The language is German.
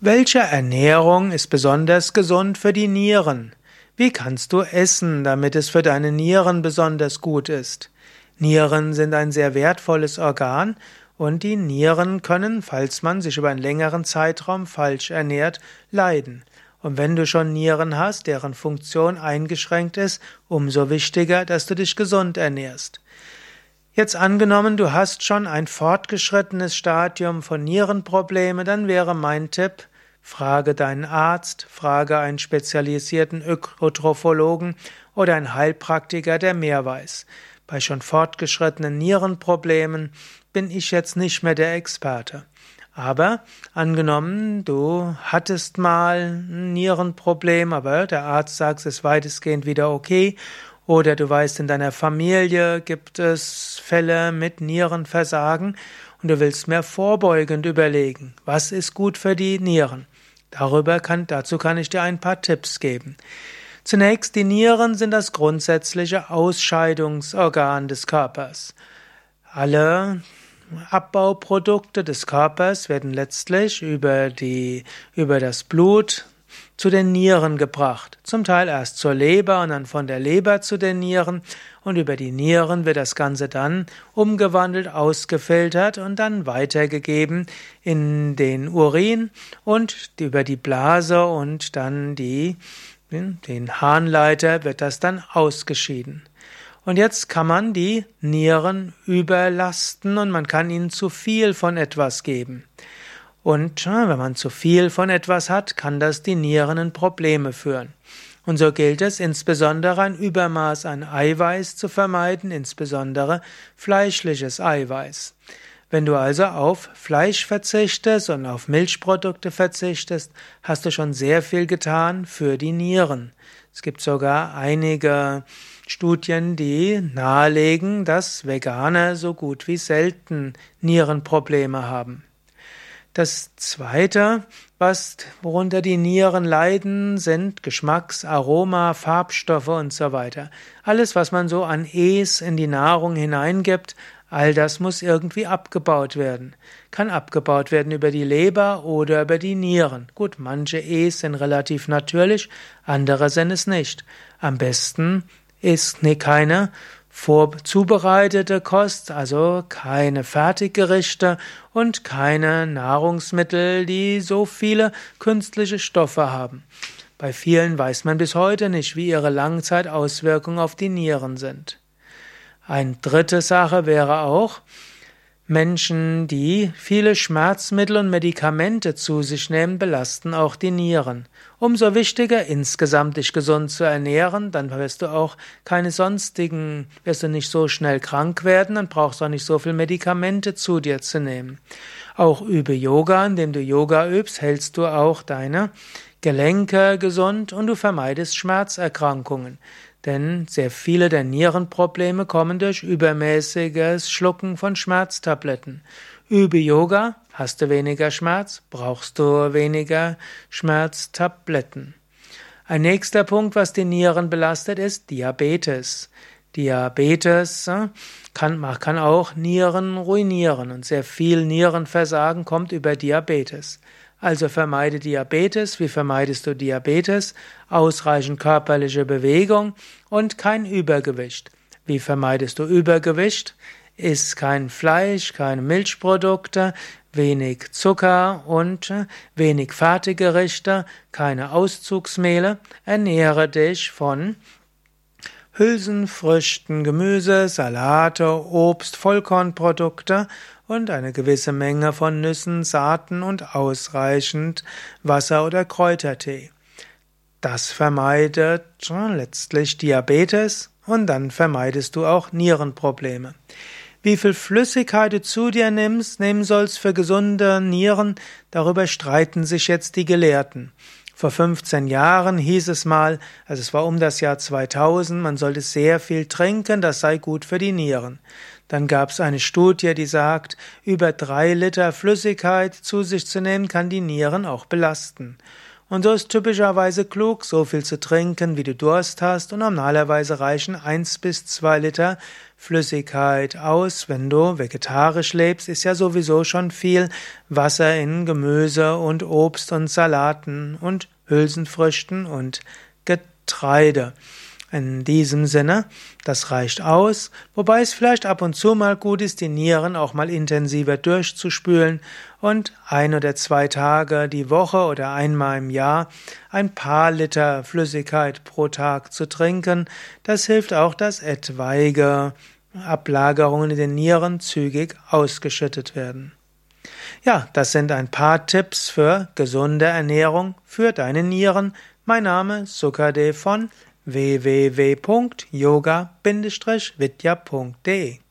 Welche Ernährung ist besonders gesund für die Nieren? Wie kannst du essen, damit es für deine Nieren besonders gut ist? Nieren sind ein sehr wertvolles Organ und die Nieren können, falls man sich über einen längeren Zeitraum falsch ernährt, leiden. Und wenn du schon Nieren hast, deren Funktion eingeschränkt ist, umso wichtiger, dass du dich gesund ernährst. Jetzt angenommen, du hast schon ein fortgeschrittenes Stadium von Nierenprobleme, dann wäre mein Tipp, Frage deinen Arzt, frage einen spezialisierten Ökotrophologen oder einen Heilpraktiker, der mehr weiß. Bei schon fortgeschrittenen Nierenproblemen bin ich jetzt nicht mehr der Experte. Aber angenommen, du hattest mal ein Nierenproblem, aber der Arzt sagt, es ist weitestgehend wieder okay, oder du weißt, in deiner Familie gibt es Fälle mit Nierenversagen und du willst mehr vorbeugend überlegen, was ist gut für die Nieren. Darüber kann, dazu kann ich dir ein paar Tipps geben. Zunächst, die Nieren sind das grundsätzliche Ausscheidungsorgan des Körpers. Alle Abbauprodukte des Körpers werden letztlich über die, über das Blut zu den Nieren gebracht. Zum Teil erst zur Leber und dann von der Leber zu den Nieren und über die Nieren wird das Ganze dann umgewandelt, ausgefiltert und dann weitergegeben in den Urin und über die Blase und dann die, den Harnleiter wird das dann ausgeschieden. Und jetzt kann man die Nieren überlasten und man kann ihnen zu viel von etwas geben. Und wenn man zu viel von etwas hat, kann das die Nieren in Probleme führen. Und so gilt es insbesondere ein Übermaß an Eiweiß zu vermeiden, insbesondere fleischliches Eiweiß. Wenn du also auf Fleisch verzichtest und auf Milchprodukte verzichtest, hast du schon sehr viel getan für die Nieren. Es gibt sogar einige Studien, die nahelegen, dass Veganer so gut wie selten Nierenprobleme haben. Das zweite, was, worunter die Nieren leiden, sind Geschmacks-, Aroma, Farbstoffe und so weiter. Alles, was man so an Es in die Nahrung hineingibt, all das muss irgendwie abgebaut werden. Kann abgebaut werden über die Leber oder über die Nieren. Gut, manche Es sind relativ natürlich, andere sind es nicht. Am besten ist ne, keine vorzubereitete Kost, also keine Fertiggerichte und keine Nahrungsmittel, die so viele künstliche Stoffe haben. Bei vielen weiß man bis heute nicht, wie ihre Langzeitauswirkungen auf die Nieren sind. Eine dritte Sache wäre auch, Menschen, die viele Schmerzmittel und Medikamente zu sich nehmen, belasten auch die Nieren. Umso wichtiger, insgesamt dich gesund zu ernähren, dann wirst du auch keine sonstigen, wirst du nicht so schnell krank werden, dann brauchst du auch nicht so viel Medikamente zu dir zu nehmen. Auch übe Yoga, indem du Yoga übst, hältst du auch deine Gelenke gesund und du vermeidest Schmerzerkrankungen. Denn sehr viele der Nierenprobleme kommen durch übermäßiges Schlucken von Schmerztabletten. Übe Yoga, hast du weniger Schmerz, brauchst du weniger Schmerztabletten. Ein nächster Punkt, was die Nieren belastet, ist Diabetes. Diabetes äh, kann, kann auch Nieren ruinieren und sehr viel Nierenversagen kommt über Diabetes. Also vermeide Diabetes. Wie vermeidest du Diabetes? Ausreichend körperliche Bewegung und kein Übergewicht. Wie vermeidest du Übergewicht? Iss kein Fleisch, keine Milchprodukte, wenig Zucker und wenig Fertiggerichte, keine Auszugsmehle. Ernähre dich von Hülsenfrüchten, Gemüse, Salate, Obst, Vollkornprodukte und eine gewisse Menge von Nüssen, Saaten und ausreichend Wasser oder Kräutertee. Das vermeidet letztlich Diabetes und dann vermeidest du auch Nierenprobleme. Wie viel Flüssigkeit du zu dir nimmst, nehmen sollst für gesunde Nieren, darüber streiten sich jetzt die Gelehrten. Vor 15 Jahren hieß es mal, also es war um das Jahr 2000, man sollte sehr viel trinken, das sei gut für die Nieren. Dann gab es eine Studie, die sagt, über drei Liter Flüssigkeit zu sich zu nehmen, kann die Nieren auch belasten. Und so ist typischerweise klug, so viel zu trinken, wie du Durst hast, und normalerweise reichen eins bis zwei Liter Flüssigkeit aus. Wenn du vegetarisch lebst, ist ja sowieso schon viel Wasser in Gemüse und Obst und Salaten und Hülsenfrüchten und Getreide. In diesem Sinne, das reicht aus, wobei es vielleicht ab und zu mal gut ist, die Nieren auch mal intensiver durchzuspülen und ein oder zwei Tage die Woche oder einmal im Jahr ein paar Liter Flüssigkeit pro Tag zu trinken. Das hilft auch, dass etwaige Ablagerungen in den Nieren zügig ausgeschüttet werden. Ja, das sind ein paar Tipps für gesunde Ernährung für deine Nieren. Mein Name Sukadev von www.yoga-vidya.de